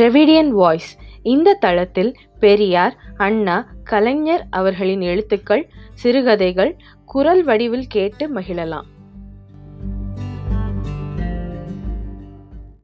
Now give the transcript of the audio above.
Dravidian voice இந்த தளத்தில் பெரியார் அண்ணா கலைஞர் அவர்களின் எழுத்துக்கள் சிறுகதைகள் குரல் வடிவில் கேட்டு மகிழலாம்.